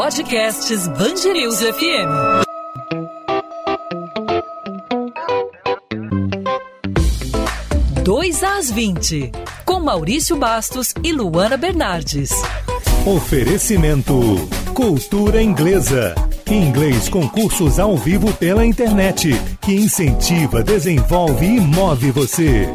Podcasts Bangerils FM. Dois às 20, com Maurício Bastos e Luana Bernardes. Oferecimento Cultura Inglesa. Inglês com cursos ao vivo pela internet, que incentiva, desenvolve e move você.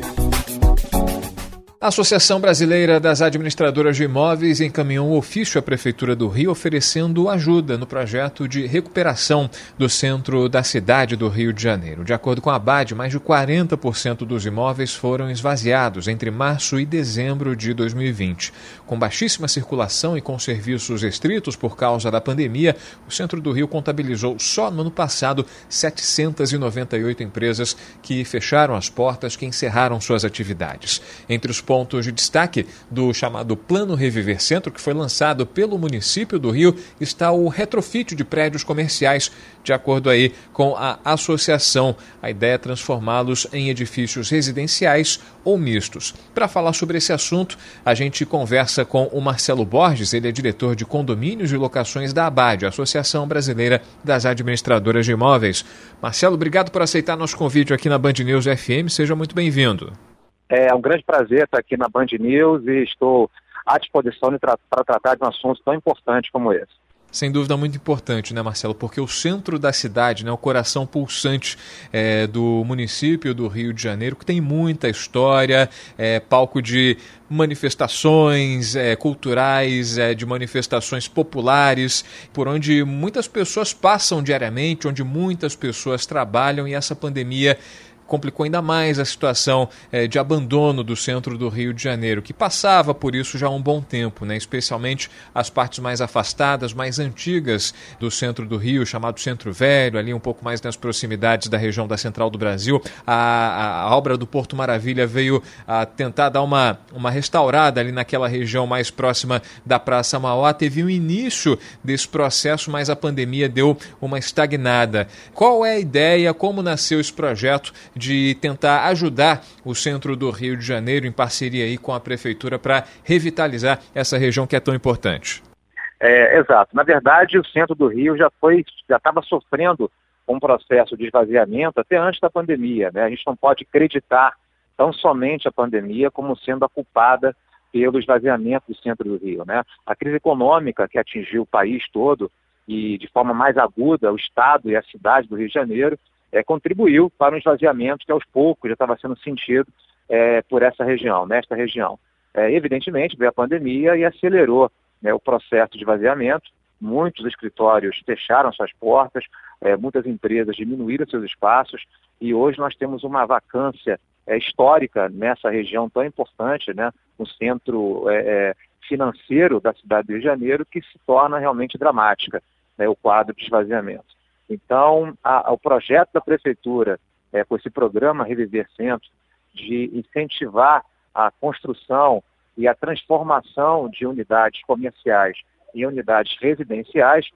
A Associação Brasileira das Administradoras de Imóveis encaminhou um ofício à Prefeitura do Rio oferecendo ajuda no projeto de recuperação do centro da cidade do Rio de Janeiro. De acordo com a ABAD, mais de 40% dos imóveis foram esvaziados entre março e dezembro de 2020. Com baixíssima circulação e com serviços restritos por causa da pandemia, o centro do Rio contabilizou só no ano passado 798 empresas que fecharam as portas, que encerraram suas atividades. Entre os pontos de destaque do chamado Plano Reviver Centro, que foi lançado pelo município do Rio, está o retrofit de prédios comerciais, de acordo aí com a associação. A ideia é transformá-los em edifícios residenciais ou mistos. Para falar sobre esse assunto, a gente conversa com o Marcelo Borges, ele é diretor de condomínios e locações da ABAD, Associação Brasileira das Administradoras de Imóveis. Marcelo, obrigado por aceitar nosso convite aqui na Band News FM. Seja muito bem-vindo. É um grande prazer estar aqui na Band News e estou à disposição tra para tratar de um assunto tão importante como esse. Sem dúvida muito importante, né, Marcelo? Porque o centro da cidade, né, o coração pulsante é, do município do Rio de Janeiro, que tem muita história, é, palco de manifestações é, culturais, é, de manifestações populares, por onde muitas pessoas passam diariamente, onde muitas pessoas trabalham e essa pandemia complicou ainda mais a situação é, de abandono do centro do Rio de Janeiro, que passava por isso já há um bom tempo, né? especialmente as partes mais afastadas, mais antigas do centro do Rio, chamado Centro Velho, ali um pouco mais nas proximidades da região da Central do Brasil. A, a, a obra do Porto Maravilha veio a tentar dar uma, uma restaurada ali naquela região mais próxima da Praça Mauá. Teve um início desse processo, mas a pandemia deu uma estagnada. Qual é a ideia? Como nasceu esse projeto de tentar ajudar o centro do Rio de Janeiro em parceria aí com a prefeitura para revitalizar essa região que é tão importante. É, exato. Na verdade, o centro do Rio já foi, já estava sofrendo um processo de esvaziamento até antes da pandemia. Né? A gente não pode acreditar tão somente a pandemia como sendo a culpada pelo esvaziamento do centro do Rio. Né? A crise econômica que atingiu o país todo e de forma mais aguda o Estado e a cidade do Rio de Janeiro é, contribuiu para um esvaziamento que aos poucos já estava sendo sentido é, por essa região, nesta região. É, evidentemente, veio a pandemia e acelerou né, o processo de esvaziamento. Muitos escritórios fecharam suas portas, é, muitas empresas diminuíram seus espaços e hoje nós temos uma vacância é, histórica nessa região tão importante, né, no centro é, financeiro da cidade do Rio de Janeiro, que se torna realmente dramática né, o quadro de esvaziamento. Então, a, o projeto da Prefeitura, é, com esse programa Reviver Centro, de incentivar a construção e a transformação de unidades comerciais em unidades residenciais,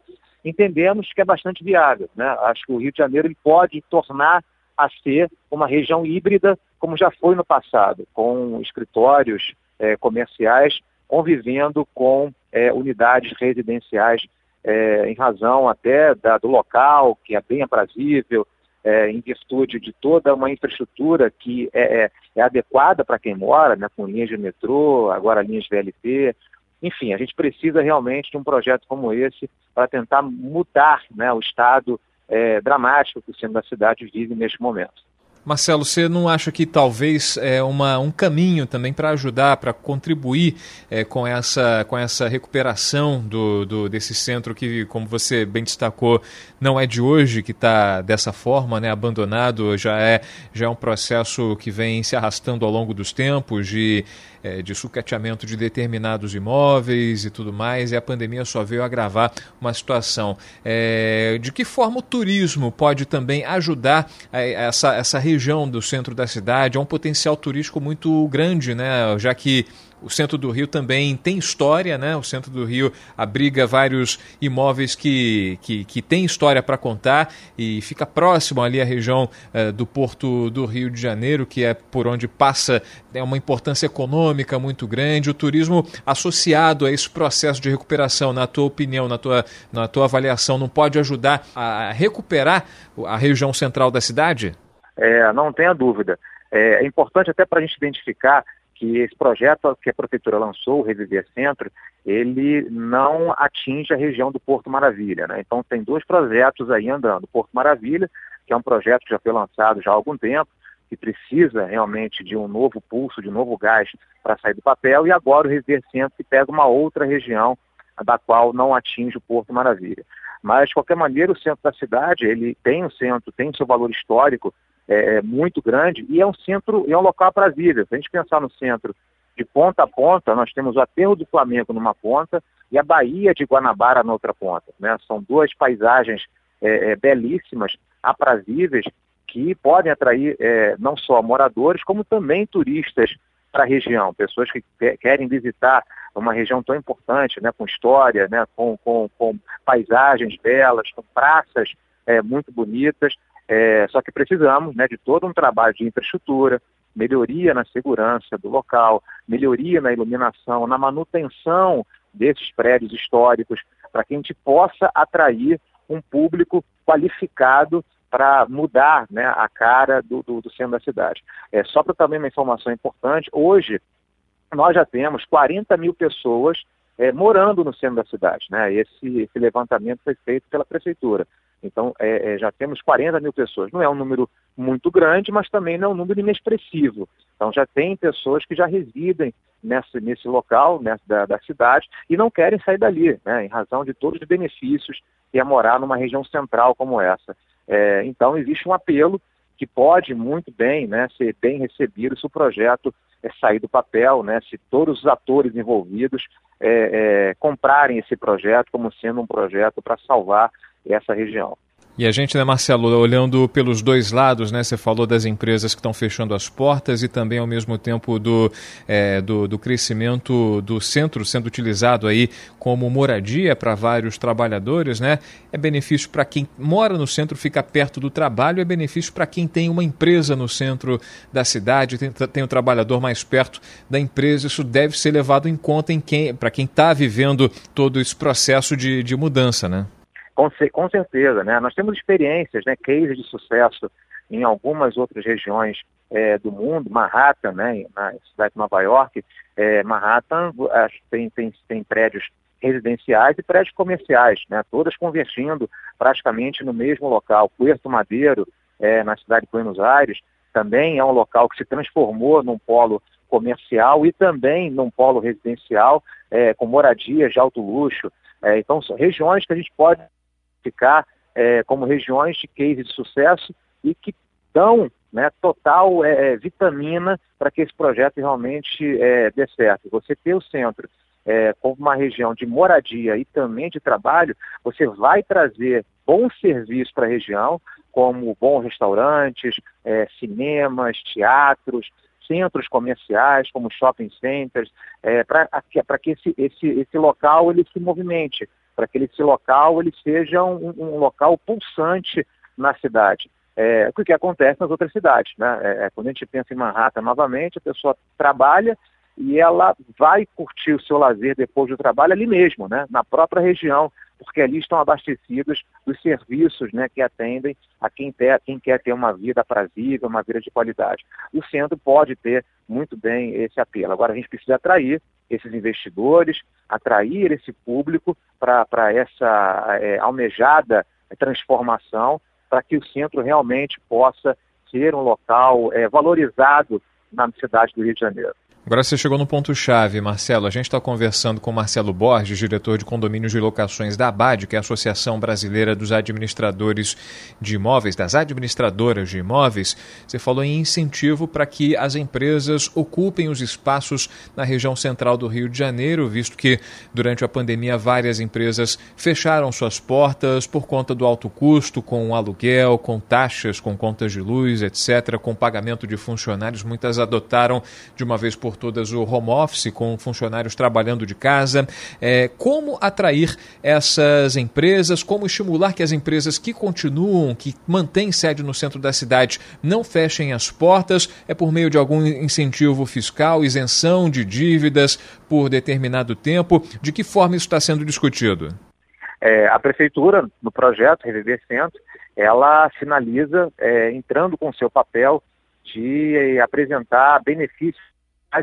entendemos que é bastante viável. Né? Acho que o Rio de Janeiro pode tornar a ser uma região híbrida, como já foi no passado, com escritórios é, comerciais convivendo com é, unidades residenciais é, em razão até da, do local, que é bem aprazível, é, em virtude de toda uma infraestrutura que é, é, é adequada para quem mora, né, com linhas de metrô, agora linhas VLT. Enfim, a gente precisa realmente de um projeto como esse para tentar mudar né, o estado é, dramático que o centro da cidade vive neste momento. Marcelo, você não acha que talvez é uma, um caminho também para ajudar, para contribuir é, com, essa, com essa recuperação do, do, desse centro que, como você bem destacou, não é de hoje que está dessa forma, né, abandonado, já é, já é um processo que vem se arrastando ao longo dos tempos de, é, de sucateamento de determinados imóveis e tudo mais, e a pandemia só veio agravar uma situação. É, de que forma o turismo pode também ajudar a, a essa, essa região região do centro da cidade, há um potencial turístico muito grande, né? Já que o centro do Rio também tem história, né? O centro do Rio abriga vários imóveis que, que, que têm história para contar e fica próximo ali à região eh, do Porto do Rio de Janeiro, que é por onde passa é uma importância econômica muito grande. O turismo associado a esse processo de recuperação, na tua opinião, na tua, na tua avaliação, não pode ajudar a recuperar a região central da cidade? É, não tenha dúvida. É, é importante até para a gente identificar que esse projeto que a prefeitura lançou, o Reviver Centro, ele não atinge a região do Porto Maravilha. Né? Então tem dois projetos aí andando. Porto Maravilha, que é um projeto que já foi lançado já há algum tempo, que precisa realmente de um novo pulso, de um novo gás para sair do papel, e agora o Reviver Centro que pega uma outra região da qual não atinge o Porto Maravilha. Mas, de qualquer maneira, o centro da cidade, ele tem um centro, tem seu valor histórico, é, é, muito grande e é um centro, é um local aprazível. Se a gente pensar no centro de ponta a ponta, nós temos o aterro do Flamengo numa ponta e a Baía de Guanabara na outra ponta. Né? São duas paisagens é, é, belíssimas, aprazíveis, que podem atrair é, não só moradores, como também turistas para a região, pessoas que querem visitar uma região tão importante, né, com história, né, com, com, com paisagens belas, com praças é, muito bonitas. É, só que precisamos né, de todo um trabalho de infraestrutura, melhoria na segurança do local, melhoria na iluminação, na manutenção desses prédios históricos, para que a gente possa atrair um público qualificado para mudar né, a cara do, do, do, centro da cidade. É, só para também uma informação importante, hoje nós já temos 40 mil pessoas é, morando no centro da cidade. Né? Esse, esse levantamento foi feito pela prefeitura. Então, é, é, já temos 40 mil pessoas. Não é um número muito grande, mas também não é um número inexpressivo. Então, já tem pessoas que já residem nesse, nesse local nessa, da, da cidade e não querem sair dali, né, em razão de todos os benefícios que é morar numa região central como essa. É, então, existe um apelo que pode muito bem né, ser bem recebido se o projeto é, sair do papel, né, se todos os atores envolvidos é, é, comprarem esse projeto como sendo um projeto para salvar essa região. E a gente, né, Marcelo, olhando pelos dois lados, né? Você falou das empresas que estão fechando as portas e também, ao mesmo tempo, do, é, do, do, crescimento do centro sendo utilizado aí como moradia para vários trabalhadores, né? É benefício para quem mora no centro, fica perto do trabalho, é benefício para quem tem uma empresa no centro da cidade, tem, tem o trabalhador mais perto da empresa. Isso deve ser levado em conta em quem, para quem está vivendo todo esse processo de, de mudança, né? Com, com certeza, né? Nós temos experiências, né, cases de sucesso em algumas outras regiões é, do mundo, Manhattan, né, na cidade de Nova York, é, Manhattan tem, tem, tem prédios residenciais e prédios comerciais, né, todas convergindo praticamente no mesmo local. Puerto Madeiro, é, na cidade de Buenos Aires, também é um local que se transformou num polo comercial e também num polo residencial é, com moradias de alto luxo. É, então, são regiões que a gente pode ficar é, como regiões de case de sucesso e que dão né, total é, é vitamina para que esse projeto realmente é, dê certo. Você ter o centro é, como uma região de moradia e também de trabalho, você vai trazer bons serviços para a região, como bons restaurantes, é, cinemas, teatros, centros comerciais, como shopping centers, é, para que esse, esse, esse local ele se movimente para que esse local ele seja um, um local pulsante na cidade. É, o que acontece nas outras cidades. Né? É, é, quando a gente pensa em Manhattan novamente, a pessoa trabalha e ela vai curtir o seu lazer depois do trabalho ali mesmo, né? na própria região, porque ali estão abastecidos os serviços né, que atendem a quem, ter, quem quer ter uma vida aprazível, uma vida de qualidade. O centro pode ter muito bem esse apelo. Agora, a gente precisa atrair esses investidores, atrair esse público para essa é, almejada transformação, para que o centro realmente possa ser um local é, valorizado na cidade do Rio de Janeiro. Agora você chegou no ponto-chave, Marcelo. A gente está conversando com Marcelo Borges, diretor de condomínios e locações da ABAD, que é a Associação Brasileira dos Administradores de Imóveis, das administradoras de imóveis. Você falou em incentivo para que as empresas ocupem os espaços na região central do Rio de Janeiro, visto que durante a pandemia várias empresas fecharam suas portas por conta do alto custo, com aluguel, com taxas, com contas de luz, etc., com pagamento de funcionários. Muitas adotaram de uma vez por todas o home office, com funcionários trabalhando de casa. É, como atrair essas empresas, como estimular que as empresas que continuam, que mantêm sede no centro da cidade, não fechem as portas? É por meio de algum incentivo fiscal, isenção de dívidas por determinado tempo? De que forma isso está sendo discutido? É, a prefeitura, no projeto Reviver Centro, ela finaliza é, entrando com seu papel de apresentar benefícios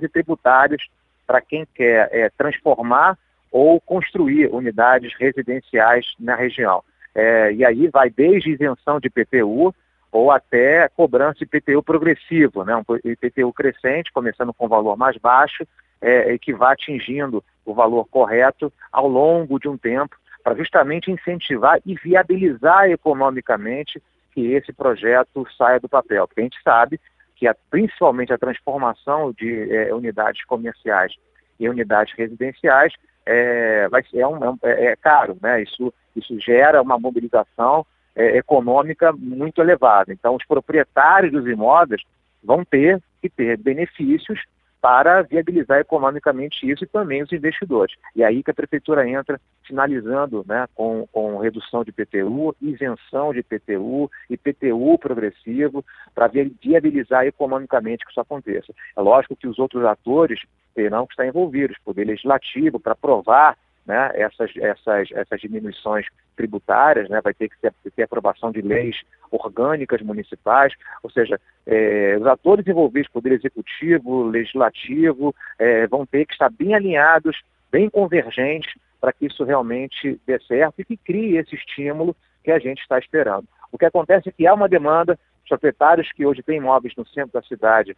e tributários para quem quer é, transformar ou construir unidades residenciais na região. É, e aí vai desde isenção de PTU ou até cobrança de PTU progressivo, né? um IPTU crescente, começando com valor mais baixo, é, que vai atingindo o valor correto ao longo de um tempo, para justamente incentivar e viabilizar economicamente que esse projeto saia do papel. Porque a gente sabe que a, principalmente a transformação de é, unidades comerciais em unidades residenciais é, vai é, um, é, é caro, né? Isso, isso gera uma mobilização é, econômica muito elevada. Então, os proprietários dos imóveis vão ter que ter benefícios para viabilizar economicamente isso e também os investidores. E aí que a prefeitura entra finalizando né, com, com redução de PTU, isenção de PTU e PTU progressivo para viabilizar economicamente que isso aconteça. É lógico que os outros atores terão que estar envolvidos, poder legislativo, para aprovar né, essas, essas, essas diminuições tributárias, né, vai ter que ter, ter aprovação de leis orgânicas municipais, ou seja, é, os atores envolvidos, Poder Executivo, Legislativo, é, vão ter que estar bem alinhados, bem convergentes, para que isso realmente dê certo e que crie esse estímulo que a gente está esperando. O que acontece é que há uma demanda, os proprietários que hoje têm imóveis no centro da cidade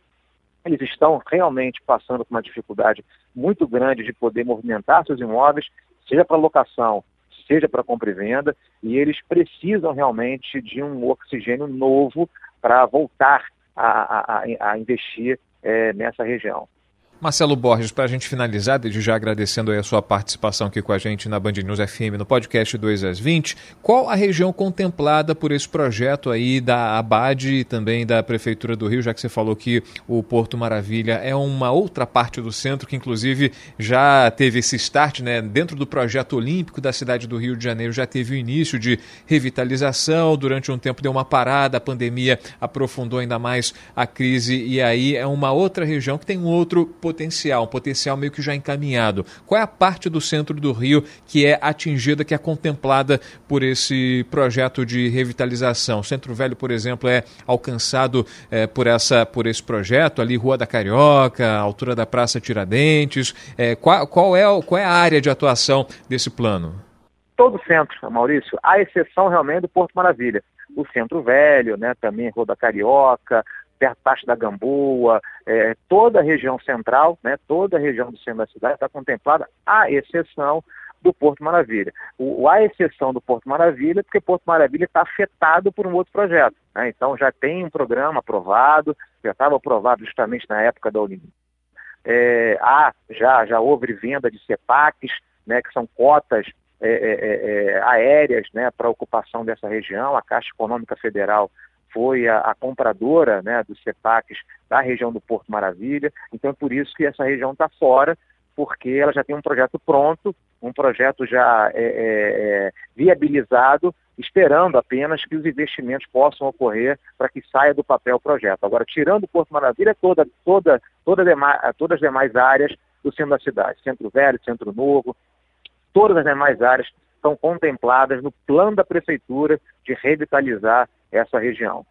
eles estão realmente passando por uma dificuldade muito grande de poder movimentar seus imóveis, seja para locação, seja para compra e venda, e eles precisam realmente de um oxigênio novo para voltar a, a, a investir é, nessa região. Marcelo Borges, para a gente finalizar, desde já agradecendo a sua participação aqui com a gente na Band News FM no podcast 2 às 20, qual a região contemplada por esse projeto aí da ABAD e também da Prefeitura do Rio, já que você falou que o Porto Maravilha é uma outra parte do centro que inclusive já teve esse start, né, dentro do projeto olímpico da cidade do Rio de Janeiro, já teve o início de revitalização, durante um tempo deu uma parada, a pandemia aprofundou ainda mais a crise. E aí é uma outra região que tem um outro potencial, um potencial meio que já encaminhado. Qual é a parte do centro do Rio que é atingida, que é contemplada por esse projeto de revitalização? O Centro Velho, por exemplo, é alcançado é, por, essa, por esse projeto, ali Rua da Carioca, altura da Praça Tiradentes. É, qual, qual, é, qual é a área de atuação desse plano? Todo o centro, Maurício, à exceção realmente do Porto Maravilha. O Centro Velho, né, também Rua da Carioca, perto da Gamboa, é, toda a região central, né, toda a região do centro da cidade está contemplada, à exceção do Porto Maravilha. O, a exceção do Porto Maravilha, porque Porto Maravilha está afetado por um outro projeto. Né? Então já tem um programa aprovado, já estava aprovado justamente na época da Olimpíada. É, há, já, já houve venda de CEPACs, né, que são cotas é, é, é, é aéreas né, para ocupação dessa região. A Caixa Econômica Federal foi a, a compradora né, dos CEPACs da região do Porto Maravilha. Então é por isso que essa região está fora, porque ela já tem um projeto pronto, um projeto já é, é, é, viabilizado, esperando apenas que os investimentos possam ocorrer para que saia do papel o projeto. Agora, tirando o Porto Maravilha, toda, toda, toda demais, todas as demais áreas do centro da cidade, Centro Velho, Centro Novo, todas as demais áreas estão contempladas no plano da Prefeitura de revitalizar essa região.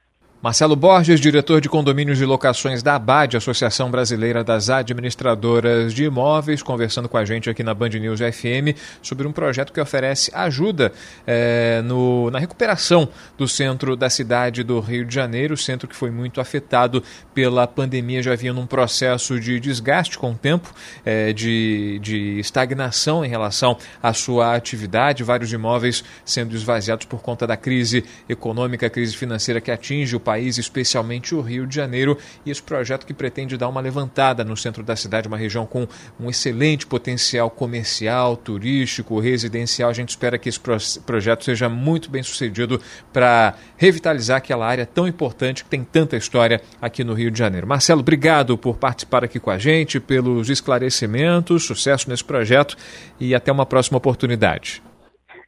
Marcelo Borges, diretor de condomínios e locações da ABAD, Associação Brasileira das Administradoras de Imóveis, conversando com a gente aqui na Band News FM sobre um projeto que oferece ajuda é, no, na recuperação do centro da cidade do Rio de Janeiro, centro que foi muito afetado pela pandemia, já vinha num processo de desgaste com o tempo, é, de, de estagnação em relação à sua atividade, vários imóveis sendo esvaziados por conta da crise econômica, crise financeira que atinge o país país, especialmente o Rio de Janeiro, e esse projeto que pretende dar uma levantada no centro da cidade, uma região com um excelente potencial comercial, turístico, residencial. A gente espera que esse projeto seja muito bem sucedido para revitalizar aquela área tão importante que tem tanta história aqui no Rio de Janeiro. Marcelo, obrigado por participar aqui com a gente, pelos esclarecimentos, sucesso nesse projeto e até uma próxima oportunidade.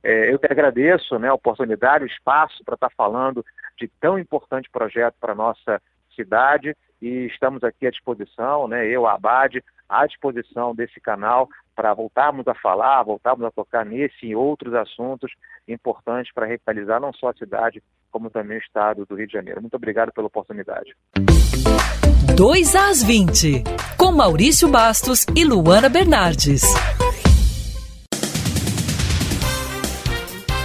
É, eu que agradeço né, a oportunidade, o espaço para estar falando de tão importante projeto para a nossa cidade e estamos aqui à disposição, né, eu, a Abad, à disposição desse canal para voltarmos a falar, voltarmos a tocar nesse e outros assuntos importantes para revitalizar não só a cidade, como também o estado do Rio de Janeiro. Muito obrigado pela oportunidade. 2 às 20, com Maurício Bastos e Luana Bernardes.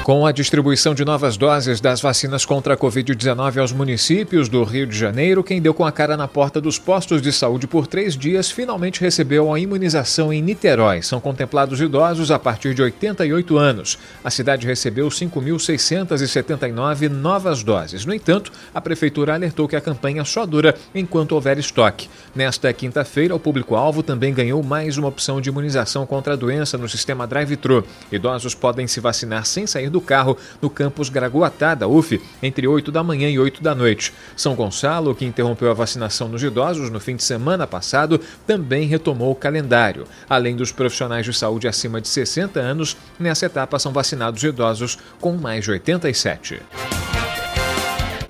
Com a distribuição de novas doses das vacinas contra a Covid-19 aos municípios do Rio de Janeiro, quem deu com a cara na porta dos postos de saúde por três dias finalmente recebeu a imunização em Niterói. São contemplados idosos a partir de 88 anos. A cidade recebeu 5.679 novas doses. No entanto, a prefeitura alertou que a campanha só dura enquanto houver estoque. Nesta quinta-feira, o público-alvo também ganhou mais uma opção de imunização contra a doença no sistema drive-thru. Idosos podem se vacinar sem sair do carro no campus Gragoatá da UF entre 8 da manhã e 8 da noite. São Gonçalo, que interrompeu a vacinação nos idosos no fim de semana passado, também retomou o calendário. Além dos profissionais de saúde acima de 60 anos, nessa etapa são vacinados idosos com mais de 87.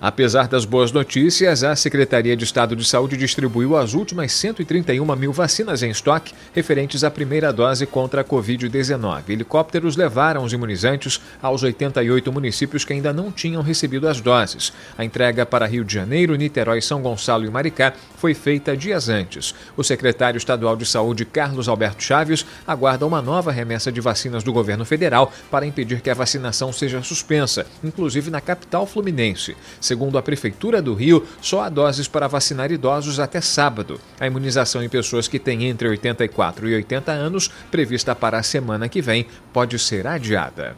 Apesar das boas notícias, a Secretaria de Estado de Saúde distribuiu as últimas 131 mil vacinas em estoque referentes à primeira dose contra a Covid-19. Helicópteros levaram os imunizantes aos 88 municípios que ainda não tinham recebido as doses. A entrega para Rio de Janeiro, Niterói, São Gonçalo e Maricá foi feita dias antes. O secretário estadual de Saúde, Carlos Alberto Chaves, aguarda uma nova remessa de vacinas do governo federal para impedir que a vacinação seja suspensa, inclusive na capital fluminense. Segundo a Prefeitura do Rio, só há doses para vacinar idosos até sábado. A imunização em pessoas que têm entre 84 e 80 anos, prevista para a semana que vem, pode ser adiada.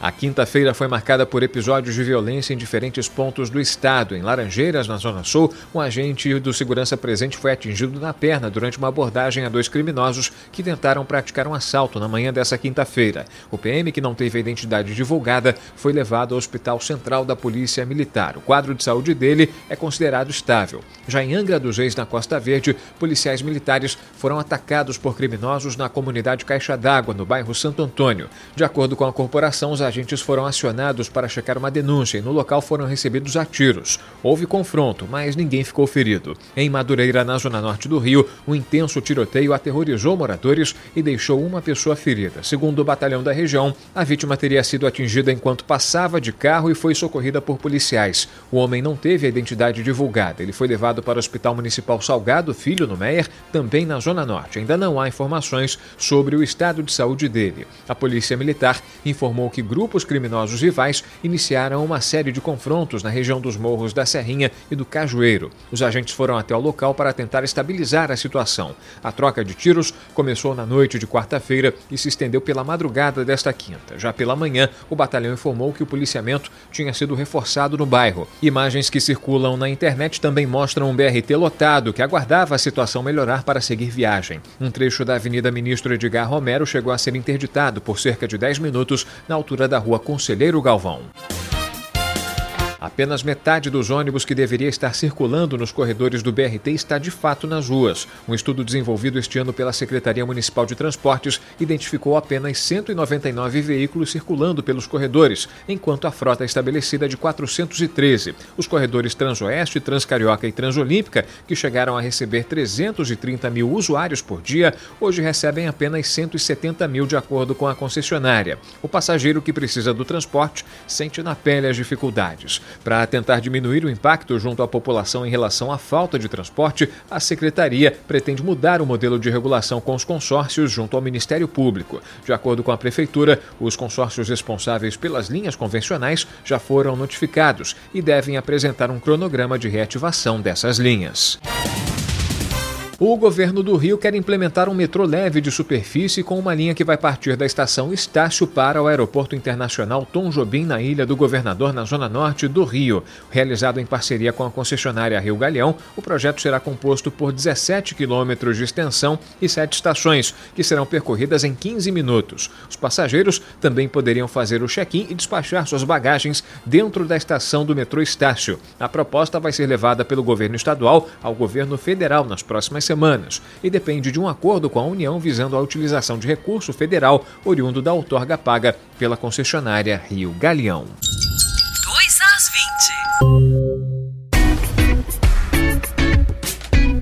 A quinta-feira foi marcada por episódios de violência em diferentes pontos do estado. Em Laranjeiras, na Zona Sul, um agente do segurança presente foi atingido na perna durante uma abordagem a dois criminosos que tentaram praticar um assalto na manhã dessa quinta-feira. O PM, que não teve a identidade divulgada, foi levado ao Hospital Central da Polícia Militar. O quadro de saúde dele é considerado estável. Já em Angra dos Reis, na Costa Verde, policiais militares foram atacados por criminosos na comunidade Caixa d'Água, no bairro Santo Antônio. De acordo com a corporação, os agentes foram acionados para checar uma denúncia e no local foram recebidos a tiros. Houve confronto, mas ninguém ficou ferido. Em Madureira, na zona norte do Rio, um intenso tiroteio aterrorizou moradores e deixou uma pessoa ferida. Segundo o batalhão da região, a vítima teria sido atingida enquanto passava de carro e foi socorrida por policiais. O homem não teve a identidade divulgada. Ele foi levado para o Hospital Municipal Salgado Filho, no Meier, também na zona norte. Ainda não há informações sobre o estado de saúde dele. A Polícia Militar informou que grupos criminosos rivais iniciaram uma série de confrontos na região dos morros da Serrinha e do Cajueiro. Os agentes foram até o local para tentar estabilizar a situação. A troca de tiros começou na noite de quarta-feira e se estendeu pela madrugada desta quinta. Já pela manhã, o batalhão informou que o policiamento tinha sido reforçado no bairro. Imagens que circulam na internet também mostram um BRT lotado que aguardava a situação melhorar para seguir viagem. Um trecho da Avenida Ministro Edgar Romero chegou a ser interditado por cerca de 10 minutos na altura da rua Conselheiro Galvão. Apenas metade dos ônibus que deveria estar circulando nos corredores do BRT está de fato nas ruas. Um estudo desenvolvido este ano pela Secretaria Municipal de Transportes identificou apenas 199 veículos circulando pelos corredores, enquanto a frota estabelecida é de 413. Os corredores Transoeste, Transcarioca e Transolímpica, que chegaram a receber 330 mil usuários por dia, hoje recebem apenas 170 mil, de acordo com a concessionária. O passageiro que precisa do transporte sente na pele as dificuldades. Para tentar diminuir o impacto junto à população em relação à falta de transporte, a Secretaria pretende mudar o modelo de regulação com os consórcios junto ao Ministério Público. De acordo com a Prefeitura, os consórcios responsáveis pelas linhas convencionais já foram notificados e devem apresentar um cronograma de reativação dessas linhas. O governo do Rio quer implementar um metrô leve de superfície com uma linha que vai partir da estação Estácio para o Aeroporto Internacional Tom Jobim, na Ilha do Governador, na zona norte do Rio. Realizado em parceria com a concessionária Rio Galeão, o projeto será composto por 17 quilômetros de extensão e sete estações, que serão percorridas em 15 minutos. Os passageiros também poderiam fazer o check-in e despachar suas bagagens dentro da estação do metrô Estácio. A proposta vai ser levada pelo governo estadual ao governo federal nas próximas semanas e depende de um acordo com a União visando a utilização de recurso federal oriundo da outorga paga pela concessionária Rio Galeão. 2 às 20.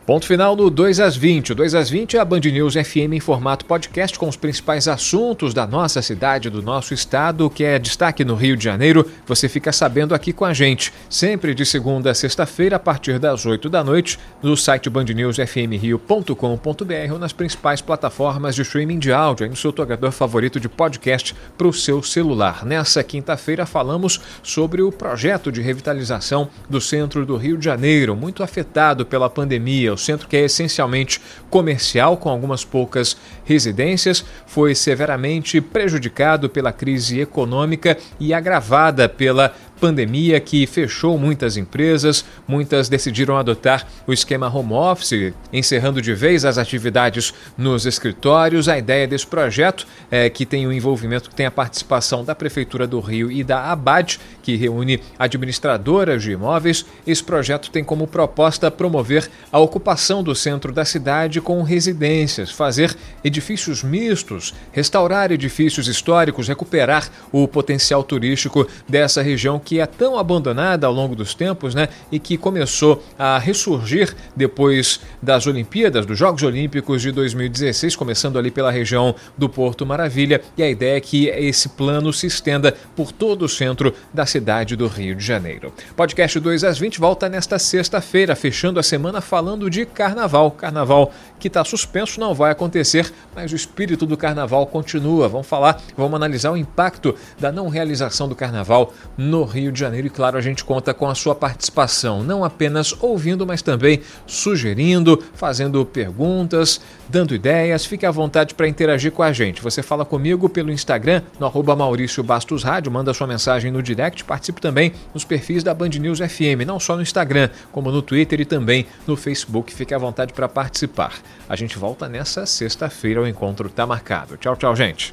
Ponto final no 2 às 20. O 2 às 20 é a Band News FM em formato podcast com os principais assuntos da nossa cidade, do nosso estado, que é destaque no Rio de Janeiro. Você fica sabendo aqui com a gente, sempre de segunda a sexta-feira, a partir das 8 da noite, no site bandnewsfmrio.com.br ou nas principais plataformas de streaming de áudio, aí no seu tocador favorito de podcast para o seu celular. Nessa quinta-feira falamos sobre o projeto de revitalização do centro do Rio de Janeiro, muito afetado pela pandemia centro que é essencialmente comercial, com algumas poucas residências, foi severamente prejudicado pela crise econômica e agravada pela pandemia que fechou muitas empresas, muitas decidiram adotar o esquema home office, encerrando de vez as atividades nos escritórios. A ideia desse projeto é que tem o envolvimento, que tem a participação da Prefeitura do Rio e da ABAD, que reúne administradoras de imóveis. Esse projeto tem como proposta promover a ocupação do centro da cidade com residências, fazer edifícios mistos, restaurar edifícios históricos, recuperar o potencial turístico dessa região que que é tão abandonada ao longo dos tempos, né, e que começou a ressurgir depois das Olimpíadas, dos Jogos Olímpicos de 2016, começando ali pela região do Porto Maravilha, e a ideia é que esse plano se estenda por todo o centro da cidade do Rio de Janeiro. Podcast 2 às 20 volta nesta sexta-feira, fechando a semana falando de carnaval. Carnaval que está suspenso não vai acontecer, mas o espírito do carnaval continua. Vamos falar, vamos analisar o impacto da não realização do carnaval no Rio Rio de Janeiro e, claro, a gente conta com a sua participação, não apenas ouvindo, mas também sugerindo, fazendo perguntas, dando ideias. Fique à vontade para interagir com a gente. Você fala comigo pelo Instagram, no arroba Maurício Bastos Rádio, manda sua mensagem no direct, participe também nos perfis da Band News FM, não só no Instagram, como no Twitter e também no Facebook. Fique à vontade para participar. A gente volta nessa sexta-feira, o encontro está marcado. Tchau, tchau, gente.